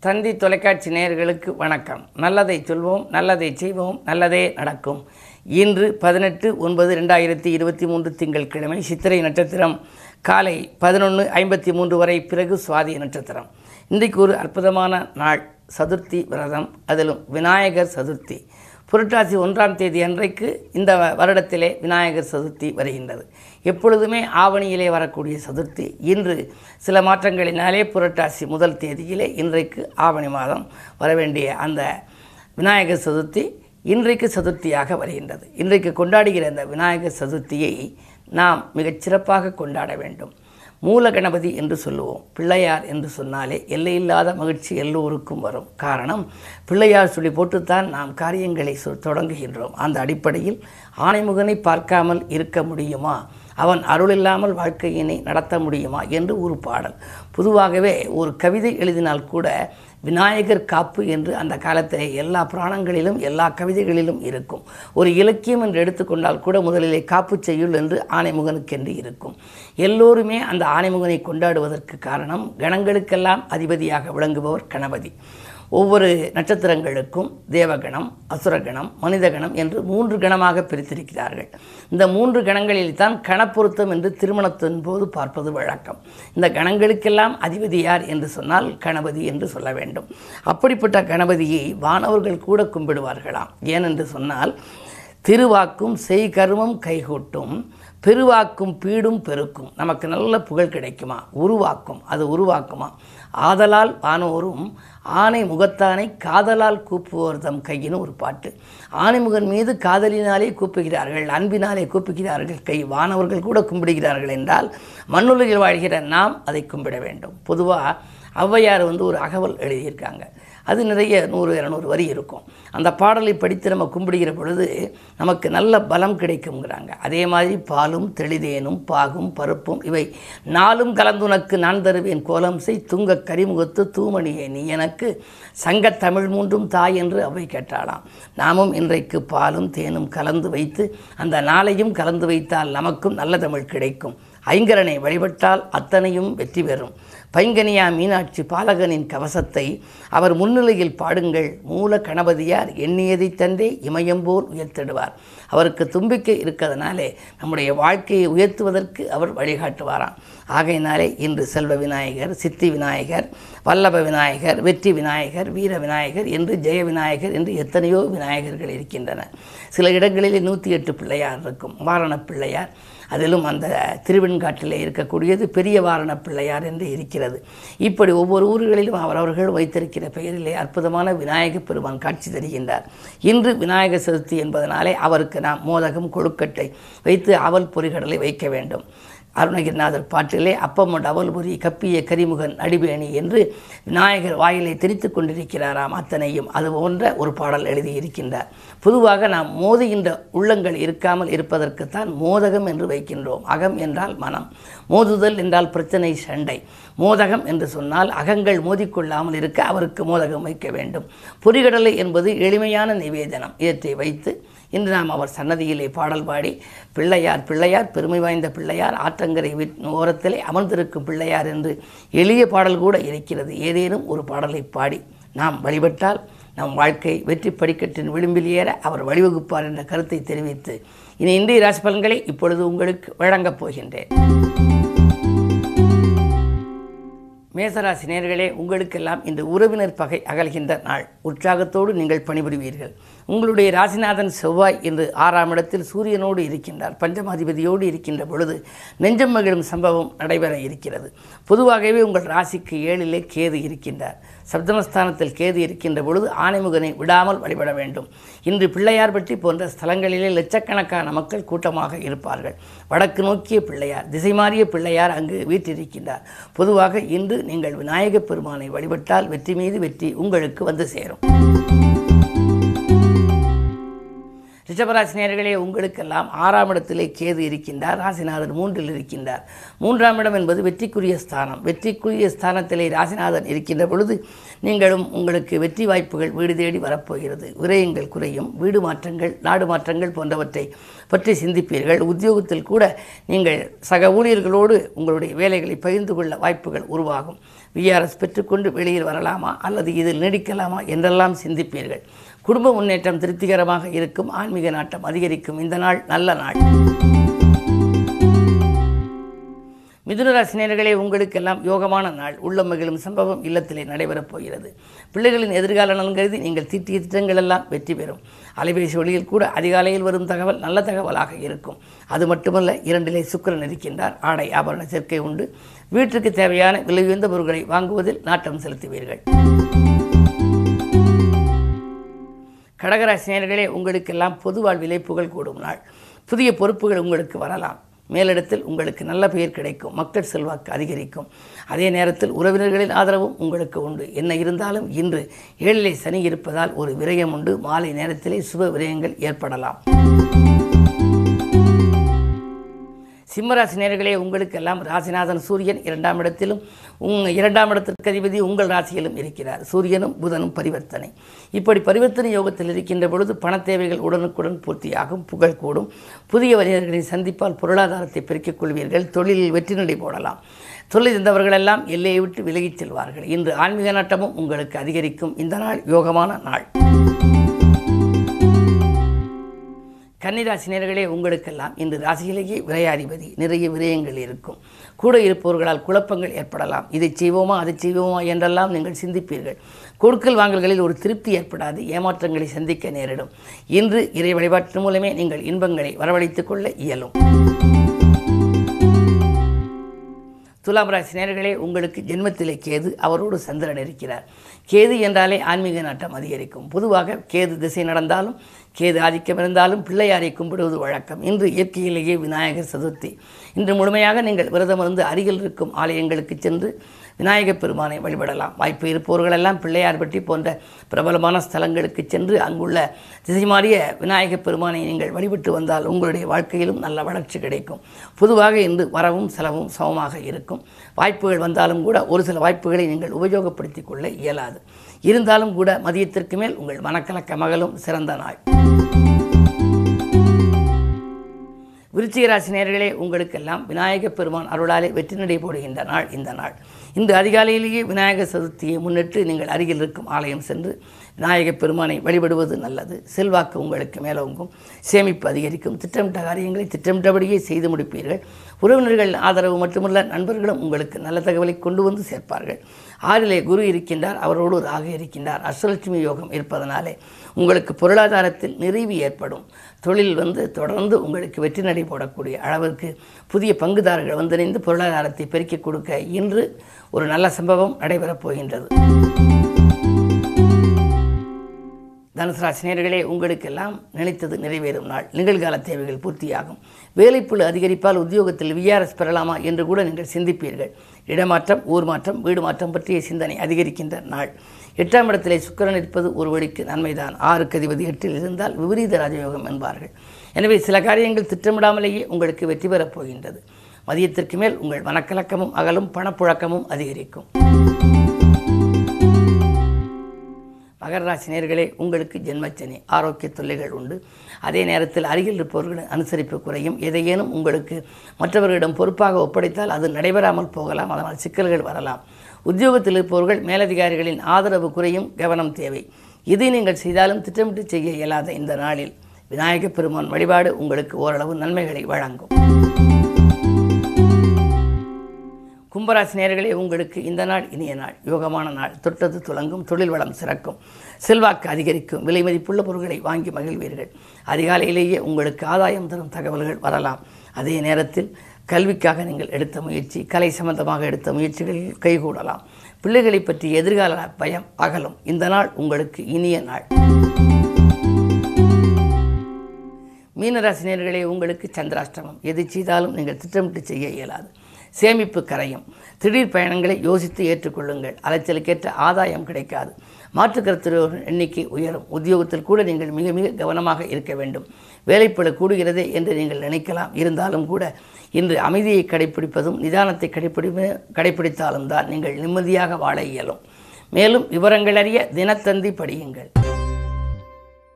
தந்தி தொலைக்காட்சி நேயர்களுக்கு வணக்கம். நல்லதை சொல்வோம் நல்லதை செய்வோம் நல்லதே நடக்கும். இன்று பதினெட்டு ஒன்பது ரெண்டாயிரத்தி இருபத்தி மூன்று திங்கட்கிழமை சித்திரை நட்சத்திரம். காலை பதினொன்று ஐம்பத்தி மூன்று வரை பிறகு சுவாதி நட்சத்திரம். இன்றைக்கு ஒரு அற்புதமான நாள் சதுர்த்தி விரதம். அதிலும் விநாயகர் சதுர்த்தி. புரட்டாசி ஒன்றாம் தேதி அன்றைக்கு இந்த வ- வருடத்திலே விநாயகர் சதுர்த்தி வருகின்றது. எப்பொழுதுமே ஆவணியிலே வரக்கூடிய சதுர்த்தி. இன்று சில மாற்றங்களினாலே புரட்டாசி முதல் தேதியிலே இன்றைக்கு ஆவணி மாதம் வர வேண்டிய அந்த விநாயகர் சதுர்த்தி இன்றைக்கு சதுர்த்தியாக வருகின்றது. இன்றைக்கு கொண்டாடுகிற அந்த விநாயகர் சதுர்த்தியை நாம் மிகச் சிறப்பாக கொண்டாட வேண்டும். மூல கணபதி என்று சொல்லுவோம். பிள்ளையார் என்று சொன்னாலே எல்லையில்லாத மகிழ்ச்சி எல்லோருக்கும் வரும். காரணம் பிள்ளையார் சொல்லி போட்டுத்தான் நாம் காரியங்களை சொ- தொடங்குகின்றோம். அந்த அடிப்படையில் ஆணைமுகனை பார்க்காமல் இருக்க முடியுமா? அவன் அருள் இல்லாமல் வாழ்க்கையினை நடத்த முடியுமா? என்று ஒரு பாடல். பொதுவாகவே ஒரு கவிதை எழுதினால் கூட விநாயகர் காப்பு என்று அந்த காலத்தில் எல்லா புராணங்களிலும் எல்லா கவிதைகளிலும் இருக்கும். ஒரு இலக்கியம் என்று எடுத்துக்கொண்டால் கூட முதலிலே காப்பு செய்யுள் என்று ஆணைமுகனுக்கென்று இருக்கும். எல்லோருமே அந்த ஆணைமுகனை கொண்டாடுவதற்கு காரணம் கணங்களுக்கெல்லாம் அதிபதியாக விளங்குபவர் கணபதி. ஒவ்வொரு நட்சத்திரங்களுக்கும் தேவகணம் அசுரகணம் மனிதகணம் என்று மூன்று கணமாக பிரித்திருக்கிறார்கள். இந்த மூன்று கணங்களில் தான் கணப்பொருத்தம் என்று திருமணத்தின் போது பார்ப்பது வழக்கம். இந்த கணங்களுக்கெல்லாம் அதிபதி யார் என்று சொன்னால் கணபதி என்று சொல்ல வேண்டும். அப்படிப்பட்ட கணபதியை வானவர்கள் கூட கும்பிடுவார்களாம். ஏனென்று சொன்னால் திருவாக்கும் செய்கருமம் கைகூட்டும் பெருவாக்கும் பீடும் பெருக்கும். நமக்கு நல்ல புகழ் கிடைக்குமா? உருவாக்கும். அது உருவாக்குமா? ஆதலால் வானோரும் ஆனை முகத்தானை காதலால் கூப்புவோர் தம் கையின்னு ஒரு பாட்டு. ஆனைமுகன் மீது காதலினாலே கூப்புகிறார்கள் அன்பினாலே கூப்புகிறார்கள் கை வானவர்கள் கூட கும்பிடுகிறார்கள் என்றால் மண்ணுலகில் வாழ்கிற நாம் அதை கும்பிட வேண்டும். பொதுவாக ஔவையார் வந்து ஒரு அகவல் எழுதியிருக்காங்க. அது நிறைய நூறு இரநூறு வரி இருக்கும். அந்த பாடலை படித்து நம்ம கும்பிடுகிற பொழுது நமக்கு நல்ல பலம் கிடைக்குங்கிறாங்க அதே மாதிரி பாலும் தெளிதேனும் பாகும் பருப்பும் இவை நாளும் கலந்துனக்கு நான் தருவேன் கோலம் செய் துங்க கரிமுகத்து தூமணியே நீ எனக்கு சங்கத் தமிழ் மூன்றும் தாய் என்று அவை கேட்டாளாம். நாமும் இன்றைக்கு பாலும் தேனும் கலந்து வைத்து அந்த நாளையும் கலந்து வைத்தால் நமக்கும் நல்ல தமிழ் கிடைக்கும். ஐங்கரனை வழிபட்டால் அத்தனையும் வெற்றி பெறும். பைங்கனியா மீனாட்சி பாலகனின் கவசத்தை அவர் முன்னிலையில் பாடுங்கள். மூல கணபதியார் எண்ணியதை தந்தே இமயம்போல் உயர்த்திடுவார். அவருக்கு தும்பிக்கை இருக்கிறதுனாலே நம்முடைய வாழ்க்கையை உயர்த்துவதற்கு அவர் வழிகாட்டுவாராம். ஆகையினாலே இன்று செல்வ விநாயகர் சித்தி விநாயகர் வல்லப விநாயகர் வெற்றி விநாயகர் வீர விநாயகர் என்று ஜெய விநாயகர் என்று எத்தனையோ விநாயகர்கள் இருக்கின்றன சில இடங்களில் நூற்றி எட்டு பிள்ளையார் இருக்கும். வாரண பிள்ளையார் அதிலும் அந்த திருவெண்காட்டிலே இருக்கக்கூடியது பெரிய வாரண பிள்ளையார் என்று இருக்கிறது. இப்படி ஒவ்வொரு ஊர்களிலும் அவரவர்கள் வைத்திருக்கிற பெயரிலே அற்புதமான விநாயக பெருமான் காட்சி தருகின்றார். இன்று விநாயகர் சதுர்த்தி என்பதனாலே அவருக்கு நாம் மோதகம் கொழுக்கட்டை வைத்து அவல் பொறிகடலை வைக்க வேண்டும். அருணகிரிநாதர் பாட்டிலே அப்பம் அவல்புரி கப்பிய கரிமுகன் அடிபேணி என்று விநாயகர் வாயிலை திரித்து கொண்டிருக்கிறாராம் அத்தனையும். அது போன்ற ஒரு பாடல் எழுதியிருக்கின்றார். பொதுவாக நாம் மோதுகின்ற உள்ளங்கள் இருக்காமல் இருப்பதற்குத்தான் மோதகம் என்று வைக்கின்றோம். அகம் என்றால் மனம் மோதுதல் என்றால் பிரச்சனை சண்டை. மோதகம் என்று சொன்னால் அகங்கள் மோதிக்கொள்ளாமல் இருக்க அவருக்கு மோதகம் வைக்க வேண்டும். பொறிகடலை என்பது எளிமையான நிவேதனம். இவற்றை வைத்து இன்று நாம் அவர் சன்னதியிலே பாடல் பாடி பிள்ளையார் பிள்ளையார் பெருமை வாய்ந்த பிள்ளையார் ஆற்றங்கரை ஓரத்திலே அமர்ந்திருக்கும் பிள்ளையார் என்று எளிய பாடல் கூட இருக்கிறது. ஏதேனும் ஒரு பாடலை பாடி நாம் வழிபட்டால் நம் வாழ்க்கை வெற்றி படிக்கட்டின் விளிம்பில் ஏற அவர் வழிவகுப்பார் என்ற கருத்தை தெரிவித்து இனி இந்திய ராசி பலன்களை இப்பொழுது உங்களுக்கு வழங்கப் போகின்றேன். மேசராசி நேர்களே உங்களுக்கெல்லாம் இந்த உறவினர் பகை அகல்கின்ற நாள். உற்சாகத்தோடு நீங்கள் பணிபுரிவீர்கள். உங்களுடைய ராசிநாதன் செவ்வாய் இன்று ஆறாம் இடத்தில் சூரியனோடு இருக்கின்றார். பஞ்சமாதிபதியோடு இருக்கின்ற பொழுது நெஞ்சம் மகிழும் சம்பவம் நடைபெற இருக்கிறது. பொதுவாகவே உங்கள் ராசிக்கு ஏழிலே கேது இருக்கின்றார். சப்தமஸ்தானத்தில் கேது இருக்கின்ற பொழுது ஆணைமுகனை விடாமல் வழிபட வேண்டும். இன்று பிள்ளையார்பட்டி போன்ற ஸ்தலங்களிலே லட்சக்கணக்கான மக்கள் கூட்டமாக இருப்பார்கள். வடக்கு நோக்கிய பிள்ளையார் திசை மாறிய பிள்ளையார் அங்கு வீற்றிருக்கின்றார். பொதுவாக இன்று நீங்கள் விநாயகப் பெருமானை வழிபட்டால் வெற்றி மீது வெற்றி உங்களுக்கு வந்து சேரும். ரிஷபராசினியர்களே உங்களுக்கெல்லாம் ஆறாம் இடத்திலே கேது இருக்கின்றார் ராசிநாதன் மூன்றில் இருக்கின்றார். மூன்றாம் இடம் என்பது வெற்றிக்குரிய ஸ்தானம். வெற்றிக்குரிய ஸ்தானத்திலே ராசிநாதன் இருக்கின்ற பொழுது நீங்களும் உங்களுக்கு வெற்றி வாய்ப்புகள் வீடு தேடி வரப்போகிறது. விரயங்கள் குறையும் வீடு மாற்றங்கள் நாடு மாற்றங்கள் போன்றவற்றை பற்றி சிந்திப்பீர்கள். உத்தியோகத்தில் கூட நீங்கள் சக ஊழியர்களோடு உங்களுடைய வேலைகளை பகிர்ந்து கொள்ள வாய்ப்புகள் உருவாகும். விஆர்எஸ் பெற்றுக்கொண்டு வெளியில் வரலாமா அல்லது இதில் நீடிக்கலாமா என்றெல்லாம் சிந்திப்பீர்கள். குடும்ப முன்னேற்றம் திருப்திகரமாக இருக்கும். ஆன்மீக நாட்டம் அதிகரிக்கும். இந்த நாள் நல்ல நாள். மிதுனராசினியர்களே உங்களுக்கெல்லாம் யோகமான நாள். உள்ள மகிழும் சம்பவம் இல்லத்திலே நடைபெறப் போகிறது. பிள்ளைகளின் எதிர்கால நலன் கருதி நீங்கள் தீட்டிய திட்டங்கள் எல்லாம் வெற்றி பெறும். அலைபேசி ஒளியில் கூட அதிகாலையில் வரும் தகவல் நல்ல தகவலாக இருக்கும். அது மட்டுமல்ல இரண்டிலே சுக்கரன் இருக்கின்றார். ஆடை ஆபரண சேர்க்கை உண்டு. வீட்டுக்கு தேவையான விலை உயர்ந்த பொருட்களை வாங்குவதில் நாட்டம் செலுத்துவீர்கள். கடகராசினியர்களே உங்களுக்கெல்லாம் பொது வாழ்விலே புகழ் கூடும் நாள். புதிய பொறுப்புகள் உங்களுக்கு வரலாம். மேலிடத்தில் உங்களுக்கு நல்ல பெயர் கிடைக்கும். மக்கள் செல்வாக்கு அதிகரிக்கும். அதே நேரத்தில் உறவினர்களின் ஆதரவும் உங்களுக்கு உண்டு. என்ன இருந்தாலும் இன்று ஏழிலே சனி இருப்பதால் ஒரு விரயம் உண்டு மாலை நேரத்திலே சுப விரயங்கள் ஏற்படலாம். சிம்மராசி நேர்களே உங்களுக்கெல்லாம் ராசிநாதன் சூரியன் இரண்டாம் இடத்திலும் உங் இரண்டாம் இடத்திற்கு அதிபதி உங்கள் ராசியிலும் இருக்கிறார். சூரியனும் புதனும் பரிவர்த்தனை. இப்படி பரிவர்த்தனை யோகத்தில் இருக்கின்ற பொழுது பண தேவைகள் உடனுக்குடன் பூர்த்தியாகும் புகழ் கூடும். புதிய வணிகர்களை சந்திப்பால் பொருளாதாரத்தை பெருக்கிக் கொள்வீர்கள் தொழிலில் வெற்றி நடை போடலாம். தொழில் இருந்தவர்களெல்லாம் எல்லையை விட்டு விலகிச் செல்வார்கள். இன்று ஆன்மீக நாட்டமும் உங்களுக்கு அதிகரிக்கும். இந்த நாள் யோகமான நாள். கன்னிராசினியர்களே உங்களுக்கெல்லாம் இன்று ராசியிலேயே விரையாதிபதி நிறைய விரயங்கள் இருக்கும். கூட இருப்பவர்களால் குழப்பங்கள் ஏற்படலாம். இதை செய்வோமா அதை செய்வோமா என்றெல்லாம் நீங்கள் சிந்திப்பீர்கள். கொடுக்கல் வாங்கல்களில் ஒரு திருப்தி ஏற்படாது ஏமாற்றங்களை சந்திக்க நேரிடும். இன்று இறை வழிபாட்டின் மூலமே நீங்கள் இன்பங்களை வரவழைத்துக் கொள்ள இயலும். துலாம் ராசி நேர்களே உங்களுக்கு ஜென்மத்திலே கேது அவரோடு சந்திரன் இருக்கிறார். கேது என்றாலே ஆன்மீக நாட்டம் அதிகரிக்கும். பொதுவாக கேது திசை நடந்தாலும் கேது ஆதிக்கம் இருந்தாலும் பிள்ளையாரை கும்பிடுவது வழக்கம். இன்று இயற்கையிலேயே விநாயகர் சதுர்த்தி. இன்று முழுமையாக நீங்கள் விரதமிருந்து அருகில் இருக்கும் ஆலயங்களுக்கு சென்று விநாயகப் பெருமானை வழிபடலாம். வாய்ப்பு இருப்பவர்களெல்லாம் பிள்ளையார்பட்டி போன்ற பிரபலமான ஸ்தலங்களுக்கு சென்று அங்குள்ள திசை மாறிய விநாயகப் பெருமானை நீங்கள் வழிபட்டு வந்தால் உங்களுடைய வாழ்க்கையிலும் நல்ல வளர்ச்சி கிடைக்கும். பொதுவாக இன்று வரவும் செலவும் சமமாக இருக்கும். வாய்ப்புகள் வந்தாலும் கூட ஒரு சில வாய்ப்புகளை நீங்கள் உபயோகப்படுத்திக் கொள்ள இயலாது. இருந்தாலும் கூட மதியத்திற்கு மேல் உங்கள் மனக்கலக்க மகளும் சிறந்த நாள். விருச்சிகராசி நேர்களே உங்களுக்கெல்லாம் விநாயகப் பெருமான் அருளாலே வெற்றி நடை போடுகின்ற நாள் இந்த நாள். இன்று அதிகாலையிலேயே விநாயகர் சதுர்த்தியை முன்னிட்டு நீங்கள் அருகில் இருக்கும் ஆலயம் சென்று விநாயகப் பெருமானை வழிபடுவது நல்லது. செல்வாக்கு உங்களுக்கு மேலோங்கும். சேமிப்பு அதிகரிக்கும். திட்டமிட்ட காரியங்களை திட்டமிட்டபடியே செய்து முடிப்பீர்கள். உறவினர்கள் ஆதரவு மட்டுமல்ல நண்பர்களும் உங்களுக்கு நல்ல தகவலை கொண்டு வந்து சேர்ப்பார்கள். ஆறிலே குரு இருக்கின்றார் அவரோடு ராக இருக்கின்றார். அஷ்டலட்சுமி யோகம் இருப்பதனாலே உங்களுக்கு பொருளாதாரத்தில் நிறைவு ஏற்படும். தொழில் வந்து தொடர்ந்து உங்களுக்கு வெற்றி நடை போடக்கூடிய அளவிற்கு புதிய பங்குதாரர்கள் வந்திணைந்து பொருளாதாரத்தை பெருக்கிக் கொடுக்க இன்று ஒரு நல்ல சம்பவம் நடைபெறப் போகின்றது. தனுசராசி நேர்களே உங்களுக்கெல்லாம் நினைத்தது நிறைவேறும் நாள். நிகழ்கால தேவைகள் பூர்த்தியாகும். வேலைப்புழு அதிகரிப்பால் உத்தியோகத்தில் விஆர்எஸ் பெறலாமா என்று கூட நீங்கள் சிந்திப்பீர்கள். இடமாற்றம் ஊர் மாற்றம் வீடு மாற்றம் பற்றிய சிந்தனை அதிகரிக்கின்ற நாள். எட்டாம் இடத்திலே சுக்கிரன் இருப்பது ஒரு வழிக்கு நன்மைதான். ஆறுக்கு அதிபதி எட்டில் இருந்தால் விபரீத ராஜயோகம் என்பார்கள். எனவே சில காரியங்கள் திட்டமிடாமலேயே உங்களுக்கு வெற்றி பெறப் போகின்றது. மதியத்திற்கு மேல் உங்கள் மனக்கலக்கமும் அகலும் பணப்புழக்கமும் அதிகரிக்கும். மகர ராசி நேர்களே உங்களுக்கு ஜென்மச்சனி ஆரோக்கிய தொல்லைகள் உண்டு. அதே நேரத்தில் அருகில் இருப்பவர்களின் அனுசரிப்பு குறையும். எதையேனும் உங்களுக்கு மற்றவர்களிடம் பொறுப்பாக ஒப்படைத்தால் அது நடைபெறாமல் போகலாம். அதனால் சிக்கல்கள் வரலாம். உத்தியோகத்தில் இருப்பவர்கள் மேலதிகாரிகளின் ஆதரவு குறையும் கவனம் தேவை. இதை நீங்கள் செய்தாலும் திட்டமிட்டு செய்ய இயலாத இந்த நாளில் விநாயகப் பெருமான் வழிபாடு உங்களுக்கு ஓரளவு நன்மைகளை வழங்கும். கும்பராசி நேர்களே உங்களுக்கு இந்த நாள் இனிய நாள். யோகமான நாள். தொட்டது துலங்கும் தொழில் வளம் சிறக்கும். செல்வாக்கு அதிகரிக்கும். விலை மதிப்புள்ள பொருட்களை வாங்கி மகிழ்வீர்கள். அதிகாலையிலேயே உங்களுக்கு ஆதாயம் தரும் தகவல்கள் வரலாம். அதே நேரத்தில் கல்விக்காக நீங்கள் எடுத்த முயற்சி கலை சம்பந்தமாக எடுத்த முயற்சிகளில் கைகூடலாம். பிள்ளைகளை பற்றி எதிர்கால பயம் அகலும். இந்த நாள் உங்களுக்கு இனிய நாள். மீனராசினியர்களே உங்களுக்கு சந்திராஷ்டமம். எது செய்தாலும் நீங்கள் திட்டமிட்டு செய்ய இயலாது. சேமிப்பு கரையும். திடீர் பயணங்களை யோசித்து ஏற்றுக்கொள்ளுங்கள். அலைச்சலுக்கேற்ற ஆதாயம் கிடைக்காது. மாற்று எண்ணிக்கை உயரும். உத்தியோகத்தில் கூட நீங்கள் மிக மிக கவனமாக இருக்க வேண்டும். வேலைப்பட கூடுகிறதே என்று நீங்கள் நினைக்கலாம். இருந்தாலும் கூட இன்று அமைதியை கடைபிடிப்பதும் நிதானத்தை கடைபிடி கடைபிடித்தாலும் தான் நீங்கள் நிம்மதியாக வாழ இயலும். மேலும் விவரங்கள் அறிய தினத்தந்தி படியுங்கள்.